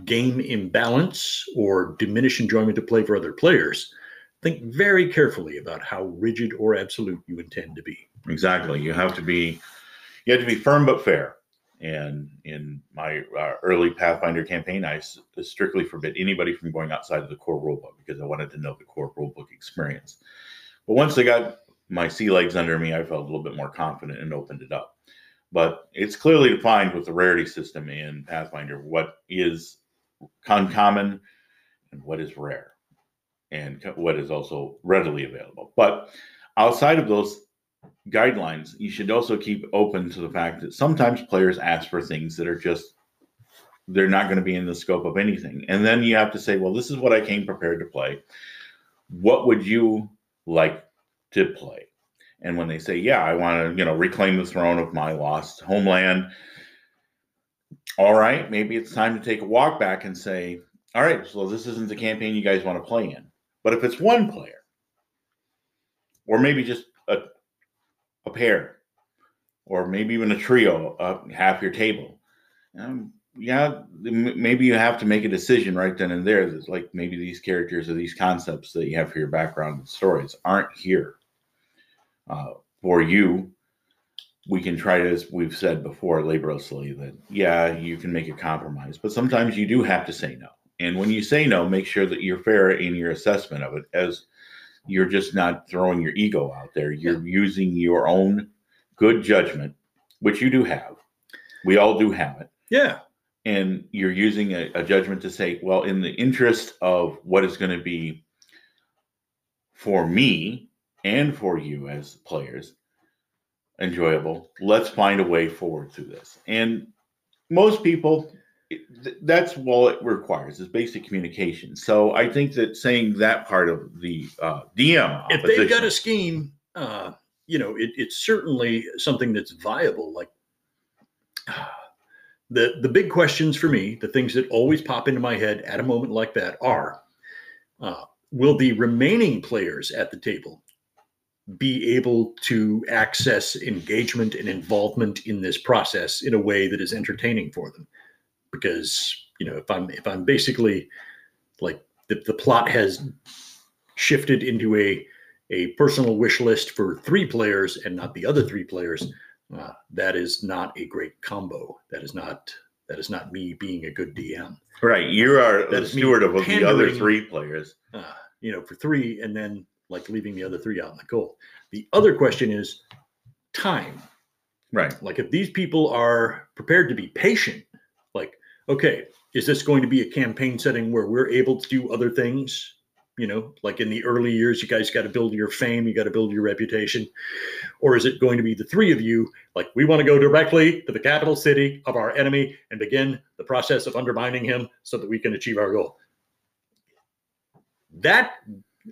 game imbalance or diminish enjoyment to play for other players, think very carefully about how rigid or absolute you intend to be. Exactly. You have to be you have to be firm but fair. And in my uh, early Pathfinder campaign, I s- strictly forbid anybody from going outside of the core rulebook because I wanted to know the core rulebook experience. But once I got my sea legs under me, I felt a little bit more confident and opened it up. But it's clearly defined with the rarity system in Pathfinder what is uncommon and what is rare and what is also readily available. But outside of those guidelines, you should also keep open to the fact that sometimes players ask for things that are just they're not going to be in the scope of anything. And then you have to say, well, this is what I came prepared to play. What would you like to play? And when they say, yeah, I want to, you know, reclaim the throne of my lost homeland. All right, maybe it's time to take a walk back and say, all right, so this isn't the campaign you guys want to play in. But if it's one player, or maybe just a a pair. or maybe even a trio, uh, half your table. Um, yeah, maybe you have to make a decision right then and there. That's like maybe these characters or these concepts that you have for your background and stories aren't here uh, for you. We can try to, as we've said before, laboriously, that yeah, you can make a compromise, but sometimes you do have to say no. And when you say no, make sure that you're fair in your assessment of it, as you're just not throwing your ego out there. You're using your own good judgment, which you do have. We all do have it Yeah. and you're using a, a judgment to say, well, in the interest of what is going to be for me and for you as players enjoyable, let's find a way forward through this. And most people, that's all it requires is basic communication. So I think that saying that part of the uh, DM, If they've got a scheme, uh, you know, it, it's certainly something that's viable. Like the the big questions for me, the things that always pop into my head at a moment like that are: uh, Will the remaining players at the table be able to access engagement and involvement in this process in a way that is entertaining for them? Because you know, if I'm if I'm basically like the, the plot has shifted into a a personal wish list for three players and not the other three players, uh, that is not a great combo. That is not that is not me being a good DM. right, you are That the steward of the other three players. Uh, you know, for three, and then like leaving the other three out in the cold. The other question is time. Right. Like if these people are prepared to be patient, like, okay, is this going to be a campaign setting where we're able to do other things? You know, like in the early years, you guys got to build your fame, you got to build your reputation. Or is it going to be the three of you, like, we want to go directly to the capital city of our enemy and begin the process of undermining him so that we can achieve our goal? That,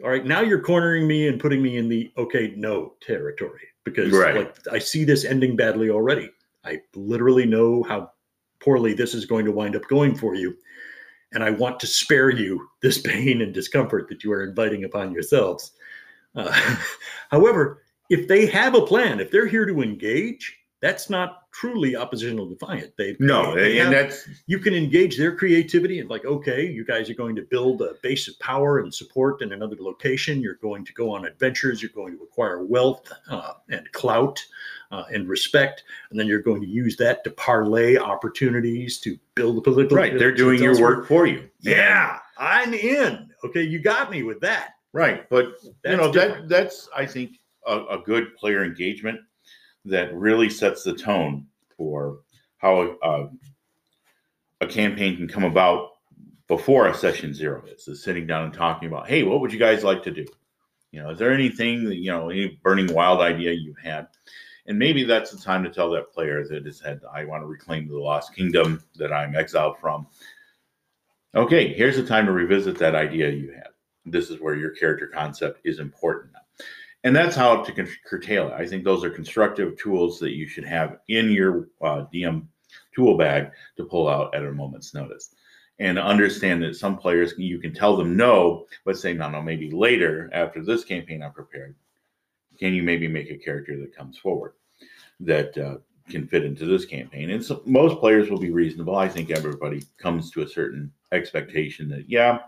all right, now you're cornering me and putting me in the okay, no territory because Right. like I see this ending badly already. I literally know how poorly this is going to wind up going for you. And I want to spare you this pain and discomfort that you are inviting upon yourselves. Uh, however, if they have a plan, if they're here to engage, that's not truly oppositional defiant. They No, they and have- that's you can engage their creativity and like okay you guys are going to build a base of power and support in another location you're going to go on adventures you're going to acquire wealth uh, and clout uh, and respect and then you're going to use that to parlay opportunities to build a political right. They're doing your work for you. yeah i'm in okay you got me with that Right, but you know different. that that's I think a, a good player engagement that really sets the tone for how a, a campaign can come about before a session zero is. Is sitting down and talking about, hey, what would you guys like to do? You know, is there anything that you know, any burning wild idea you had? And maybe that's the time to tell that player that has had, I want to reclaim the lost kingdom that I'm exiled from. Okay, here's the time to revisit that idea you had this is where your character concept is important. And that's how to curtail it. I think those are constructive tools that you should have in your uh, DM tool bag to pull out at a moment's notice. And understand that some players, you can tell them no, but say, no, no, maybe later after this campaign I'm prepared. Can you maybe make a character that comes forward that uh, can fit into this campaign? And so most players will be reasonable. I think everybody comes to a certain expectation that, yeah,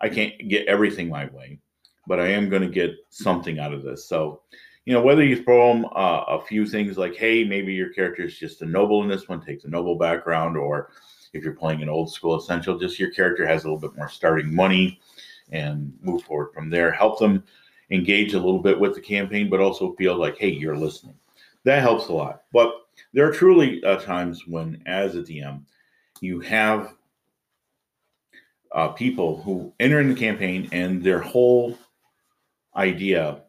I can't get everything my way, but I am going to get something out of this. So, you know, whether you throw them uh, a few things like, hey, maybe your character is just a noble in this one, takes a noble background, or if you're playing an old school essential, just your character has a little bit more starting money and move forward from there. Help them engage a little bit with the campaign, but also feel like, hey, you're listening. That helps a lot. But there are truly uh, times when, as a DM, you have uh, people who enter in the campaign and their whole idea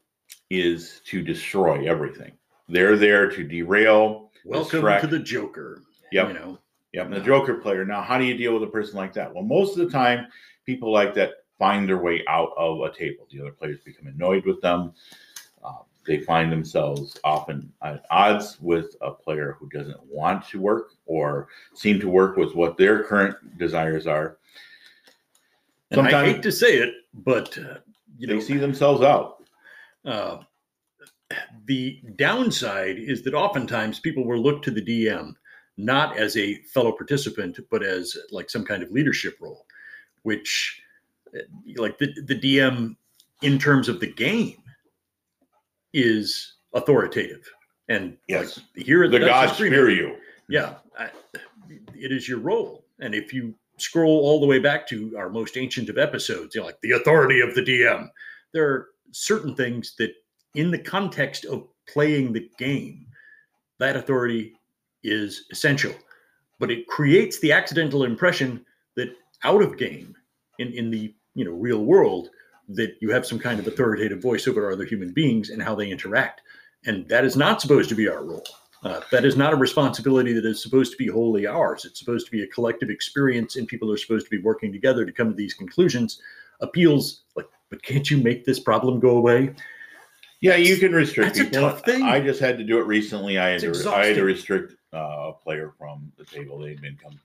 is to destroy everything. They're there to derail. welcome distract- to the joker Yep. you know Yep. And the Joker player. Now, how do you deal with a person like that? Well, most of the time, people like that find their way out of a table. The other players become annoyed with them. Uh, they find themselves often at odds with a player who doesn't want to work or seem to work with what their current desires are. and i hate to say it but uh, you they know see themselves out. uh, the downside is that oftentimes people will look to the DM not as a fellow participant, but as like some kind of leadership role, which, uh, like the, the DM in terms of the game, is authoritative. And Yes. like, here The Duchess gods fear you. yeah, I, it is your role. And if you scroll all the way back to our most ancient of episodes, you know, like the authority of the DM, there are certain things that, in the context of playing the game, that authority is essential. But it creates the accidental impression that out of game, in, in the you know real world, that you have some kind of authoritative voice over other human beings and how they interact. And that is not supposed to be our role. Uh, that is not a responsibility that is supposed to be wholly ours. It's supposed to be a collective experience, and people are supposed to be working together to come to these conclusions. Appeals like, but can't you make this problem go away? Yeah, you can restrict That's people. tough thing. I just had to do it recently. I had to I had to restrict uh, a player from the table. They'd been come.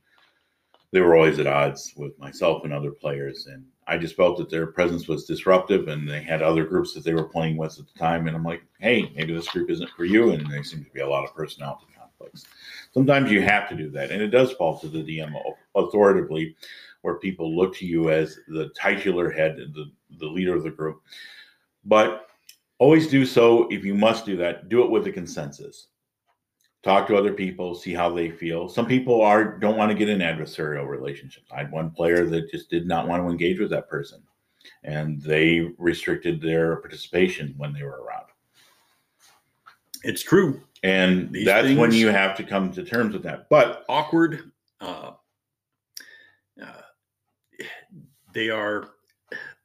They were always at odds with myself and other players, and I just felt that their presence was disruptive, and they had other groups that they were playing with at the time. And I'm like, hey, maybe this group isn't for you. And there seems to be a lot of personality conflicts. Sometimes you have to do that, and it does fall to the DM authoritatively, where people look to you as the titular head, the the leader of the group. But always do so if you must do that do it with a consensus talk to other people see how they feel some people are don't want to get in adversarial relationships i had one player that just did not want to engage with that person and they restricted their participation when they were around It's true. and These that's when you have to come to terms with that but Awkward. Uh, uh, they are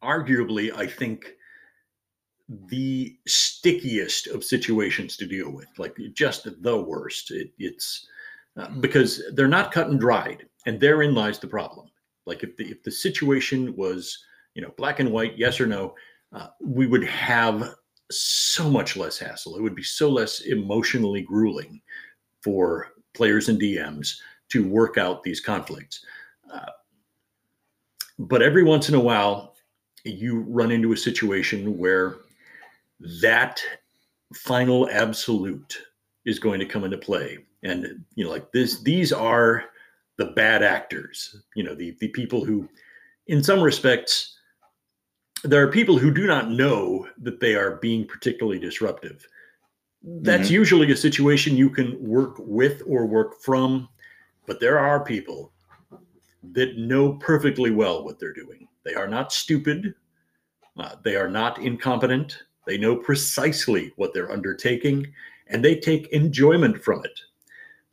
arguably, I think, the stickiest of situations to deal with. Like just the worst. It, it's uh, because they're not cut and dried, and therein lies the problem. Like if the if the situation was you know black and white, yes or no, uh, we would have so much less hassle. It would be so less emotionally grueling for players and DMs to work out these conflicts. Uh, but every once in a while, you run into a situation where that final absolute is going to come into play. And you know, like this, these are the bad actors. You know, the the people who, in some respects, there are people who do not know that they are being particularly disruptive. That's usually a situation you can work with or work from, but there are people that know perfectly well what they're doing. They are not stupid. Uh, they are not incompetent. They know precisely what they're undertaking, and they take enjoyment from it.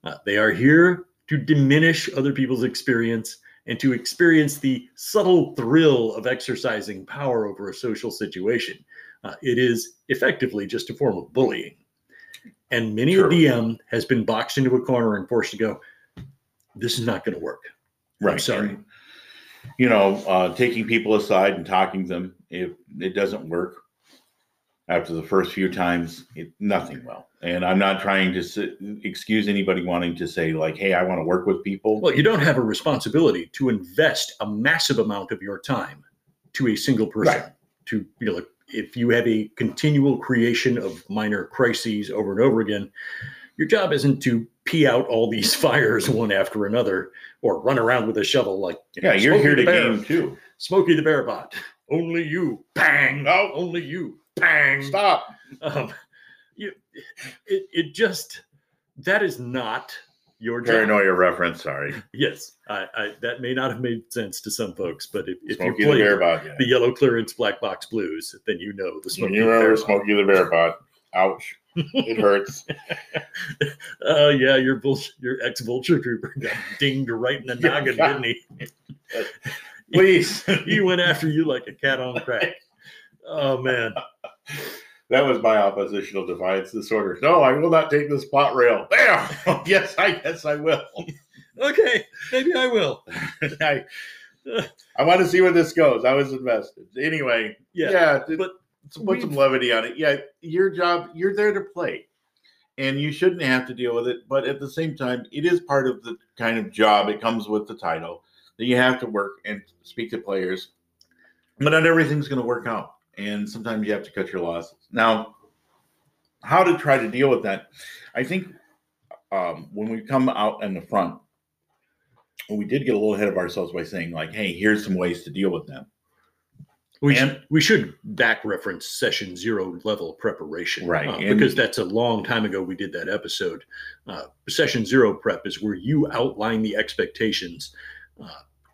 Uh, they are here to diminish other people's experience and to experience the subtle thrill of exercising power over a social situation. Uh, it is effectively just a form of bullying. And many True. a DM has been boxed into a corner and forced to go, this is not going to work. right sorry. and, you know uh, taking people aside and talking to them if it doesn't work after the first few times it, nothing will and i'm not trying to s- excuse anybody wanting to say like hey i want to work with people Well, you don't have a responsibility to invest a massive amount of your time to a single person. Right. To you know, like if you have a continual creation of minor crises over and over again, your job isn't to pee out all these fires one after another or run around with a shovel like you know, yeah you're Smokey here to Bear. game too Smokey the Bear bot. Only you. Bang. No. Only you. Bang. stop Um, you, it, it just that is not your job. paranoia reference sorry Yes, I, I, that may not have made sense to some folks, but if, if you smokey the played bear the, bot yeah. yellow clearance black box blues, then you know the Smokey you the remember Bear bot. smokey the bear bot ouch it hurts Oh yeah, your vul- your ex vulture trooper got dinged right in the noggin, didn't he? please he went after you like a cat on crack. Oh man, that was my oppositional defiance disorder no i will not take this plot rail there oh, yes i guess i will okay, maybe I will. I, I want to see where this goes. I was invested. Anyway, Yeah, yeah, th- but to put some levity on it. Yeah, your job, you're there to play. And you shouldn't have to deal with it. But at the same time, it is part of the kind of job. It comes with the title that you have to work and speak to players. But not everything's going to work out. And sometimes you have to cut your losses. Now, how to try to deal with that. I think um, when we come out in the front, we did get a little ahead of ourselves by saying like, "Hey, here's some ways to deal with them." We And- should, we should back reference session zero level preparation, Right, uh, because that's a long time ago we did that episode. Uh, session zero prep is where you outline the expectations.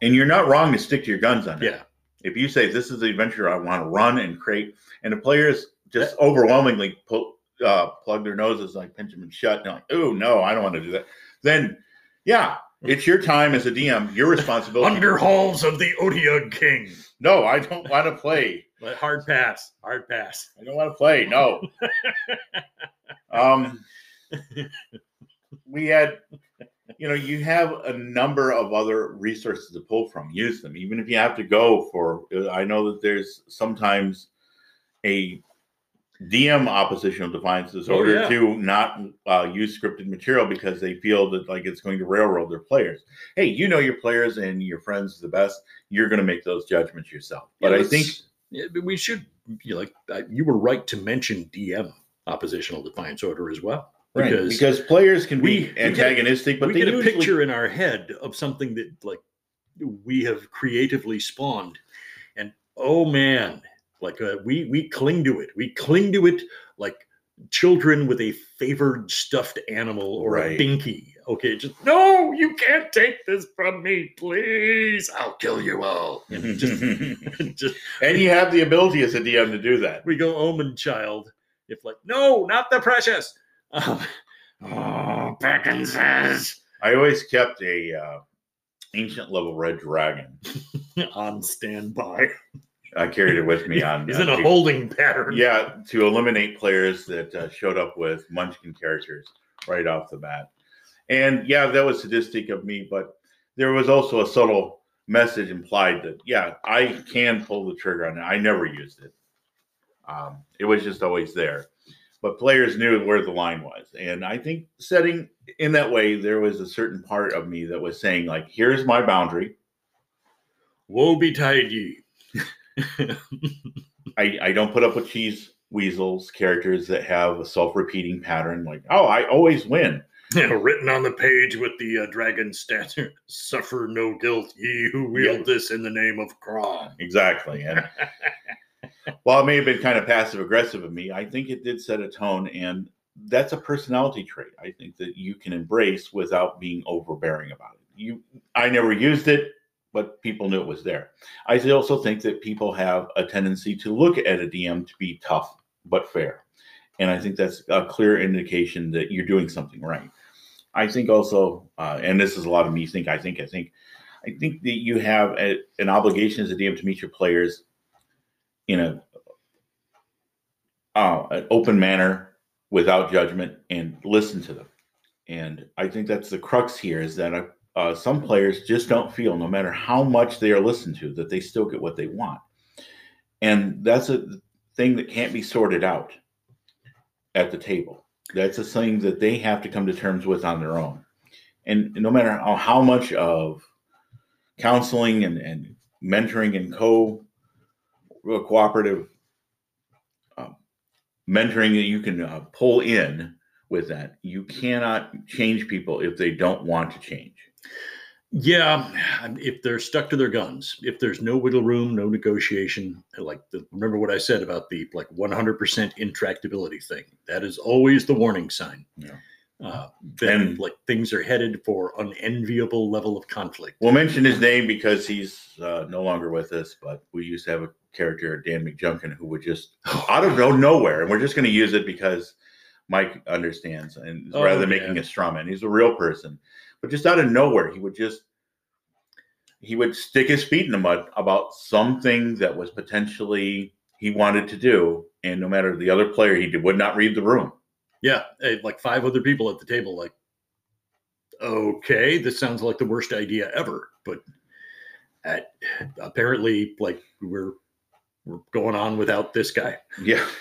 And you're not wrong to stick to your guns on it. Yeah, If you say this is the adventure I want to run and create, and the players just overwhelmingly pull, uh, plug their noses like pinch them shut, and like, "Oh no, I don't want to do that," then yeah, it's your time as a DM, your responsibility. under halls of the Odiug King. no, I don't want to play. But hard pass, hard pass. I don't want to play. No. um, we had, you know, you have a number of other resources to pull from. Use them, even if you have to go for. I know that there's sometimes a DM oppositional defiance disorder yeah. to not uh, use scripted material because they feel that like it's going to railroad their players. Hey, you know your players and your friends the best. You're going to make those judgments yourself. But Yeah, I think yeah, we should you know, like uh, you were right to mention DM oppositional defiance order as well. Right, Because, because players can we- we be get a- antagonistic, but we they get a usually, picture in our head of something that like we have creatively spawned, and oh man, like uh, we we cling to it. We cling to it like children with a favored stuffed animal or Right. a binky. Okay, just no, you can't take this from me, please. I'll kill you all. And just, just and you have the ability as a DM to do that. we go omen child if like no not the precious oh Beckon says I always kept a uh, ancient level red dragon. on standby I carried it with me on. he's uh, in a to- holding pattern yeah, to eliminate players that uh, showed up with Munchkin characters right off the bat. And yeah, that was sadistic of me, but there was also a subtle message implied that yeah, I can pull the trigger on it. I never used it. Um, it was just always there, but players knew where the line was, and I think setting in that way, there was a certain part of me that was saying like, "Here's my boundary. woe betide ye I, I don't put up with cheese weasels characters that have a self-repeating pattern like oh i always win written on the page with the uh, dragon statue suffer no guilt ye who wield Yeah. this in the name of Kron. exactly and while it may have been kind of passive aggressive of me i think it did set a tone and that's a personality trait i think that you can embrace without being overbearing about it. You i never used it but people knew it was there. I also think that people have a tendency to look at a dm to be tough but fair and i think that's a clear indication that you're doing something right. I think also uh, and this is a lot of me think i think i think i think that you have a, an obligation as a dm to meet your players in a uh, an open manner without judgment and listen to them. And i think that's the crux here is that uh, uh, some players just don't feel no matter how much they are listened to that they still get what they want. And that's a thing that can't be sorted out at the table. That's a thing that they have to come to terms with on their own. And no matter how, how much of counseling and, and mentoring and co cooperative um, mentoring that you can uh, pull in with that you cannot change people if they don't want to change Yeah, if they're stuck to their guns, if there's no wiggle room, no negotiation, like the, remember what I said about the like 100% intractability thing. That is always the warning sign. Yeah. Uh, then And- like things are headed for an unenviable level of conflict. We'll mention his name because he's uh, no longer with us, but we used to have a character, Dan McJunkin, who would just out of no- nowhere, and we're just going to use it because Mike understands, and Oh, rather than yeah. making a straw man, he's a real person. But just out of nowhere, he would just he would stick his feet in the mud about something that was potentially he wanted to do, and no matter the other player, he would not read the room. Yeah, eh, like five other people at the table, like, okay, this sounds like the worst idea ever. But at, apparently, like we're we're going on without this guy. Yeah.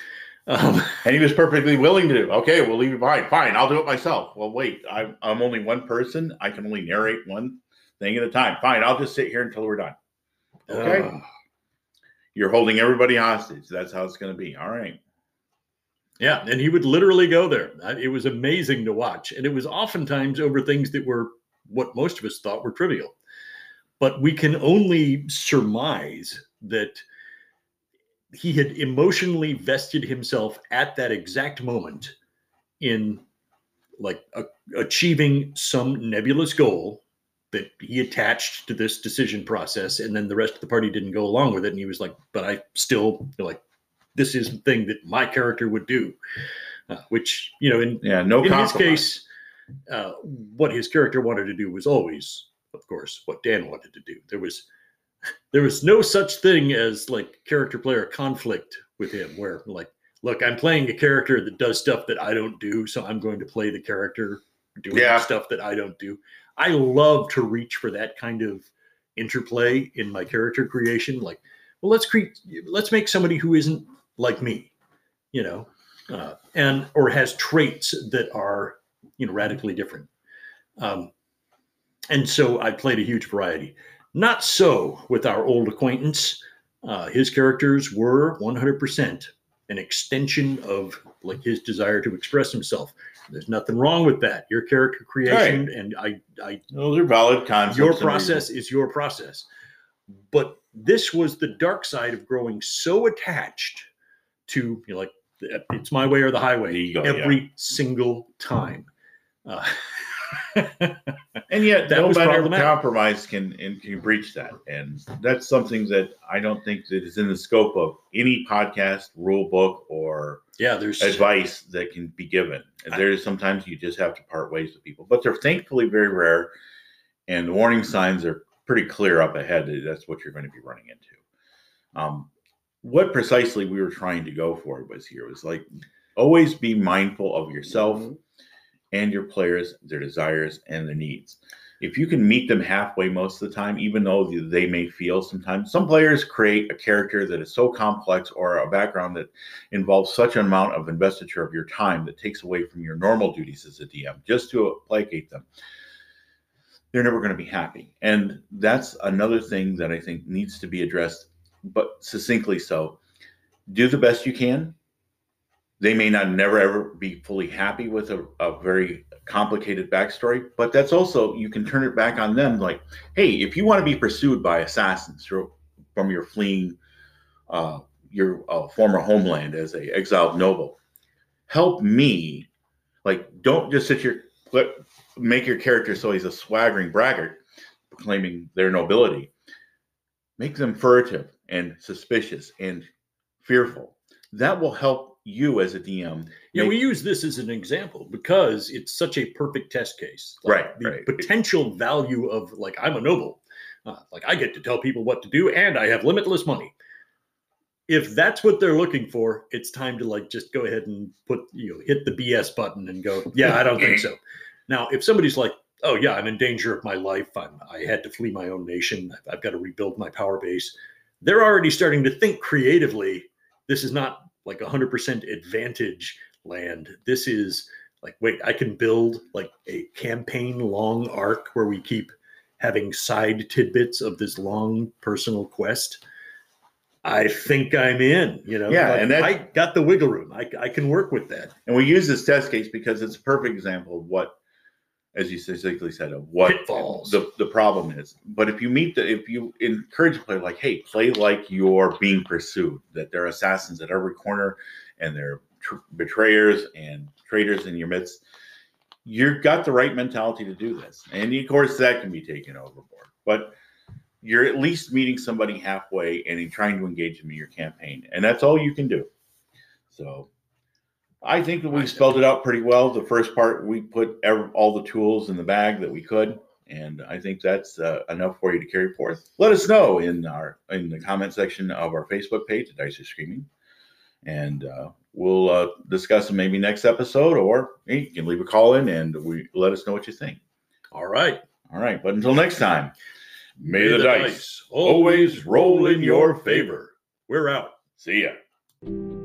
Um, And he was perfectly willing to do. Okay, we'll leave it behind. Fine, I'll do it myself. Well, wait, I'm I'm only one person. I can only narrate one thing at a time. Fine, I'll just sit here until we're done. Okay. uh, You're holding everybody hostage. That's how it's going to be. All right. Yeah, and he would literally go there. It was amazing to watch, and it was oftentimes over things that were what most of us thought were trivial. But we can only surmise that he had emotionally vested himself at that exact moment in like a, achieving some nebulous goal that he attached to this decision process and then the rest of the party didn't go along with it and he was like but i still like this is the thing that my character would do uh, which you know in Yeah, no in his case uh, what his character wanted to do was always of course what dan wanted to do. There was there was no such thing as like character player conflict with him where like look i'm playing a character that does stuff that i don't do so i'm going to play the character doing Yeah. stuff that i don't do. I love to reach for that kind of interplay in my character creation like well let's create let's make somebody who isn't like me you know uh, and or has traits that are you know radically different. Um, and so i played a huge variety not so with our old acquaintance uh, his characters were 100% an extension of like his desire to express himself there's nothing wrong with that your character creation and i i Those are valid concepts. your process is your process. But this was the dark side of growing so attached to, you know, like it's my way or the highway every single time. Uh, And yet, That no problematic. compromise can and can breach that, and that's something that I don't think that is in the scope of any podcast, rule book, or yeah, there's advice that can be given. And There's sometimes you just have to part ways with people, but they're thankfully very rare, and the warning signs are pretty clear up ahead. that That's what you're going to be running into. Um, what precisely we were trying to go for was here was like always be mindful of yourself and your players, their desires and their needs. If you can meet them halfway most of the time, even though they may feel sometimes, some players create a character that is so complex or a background that involves such an amount of investiture of your time that takes away from your normal duties as a DM just to placate them. They're never going to be happy. And that's another thing that I think needs to be addressed, but succinctly so. Do the best you can they may not never ever be fully happy with a, a very complicated backstory but that's also you can turn it back on them like hey if you want to be pursued by assassins from your fleeing uh, your uh, former homeland as a exiled noble help me like don't just sit here make your character so he's a swaggering braggart proclaiming their nobility. Make them furtive and suspicious and fearful. That will help you as a dm yeah, make- we use this as an example because it's such a perfect test case. Like, Right, The right. potential value of like I'm a noble, uh, like I get to tell people what to do, and I have limitless money. If that's what they're looking for, it's time to like just go ahead and put you know hit the BS button and go, yeah, I don't think so. Now, if somebody's like, oh yeah, I'm in danger of my life, I'm I had to flee my own nation, I've, I've got to rebuild my power base, they're already starting to think creatively. This is not like 100% advantage land. This is like, wait, I can build like a campaign long arc where we keep having side tidbits of this long personal quest. I think I'm in, you know. Yeah, like, and that- I got the wiggle room. I, I can work with that. And we use this test case because it's a perfect example of what, as you specifically said, of what Pitfalls. the, the problem is. But if you meet the, if you encourage a player like, hey, play like you're being pursued, that there are assassins at every corner and there are tr- betrayers and traitors in your midst, you've got the right mentality to do this. And of course, that can be taken overboard. But you're at least meeting somebody halfway and trying to engage them in your campaign. And that's all you can do. So I think that we spelled it out pretty well. The first part, we put ev- all the tools in the bag that we could. And I think that's uh, enough for you to carry forth. Let us know in our in the comment section of our Facebook page, The Dice are Screaming, and uh, we'll uh, discuss them maybe next episode, or you can leave a call in and we let us know what you think. All right. All right, but until next time, may, the, dice always roll in your favor. We're out. See ya.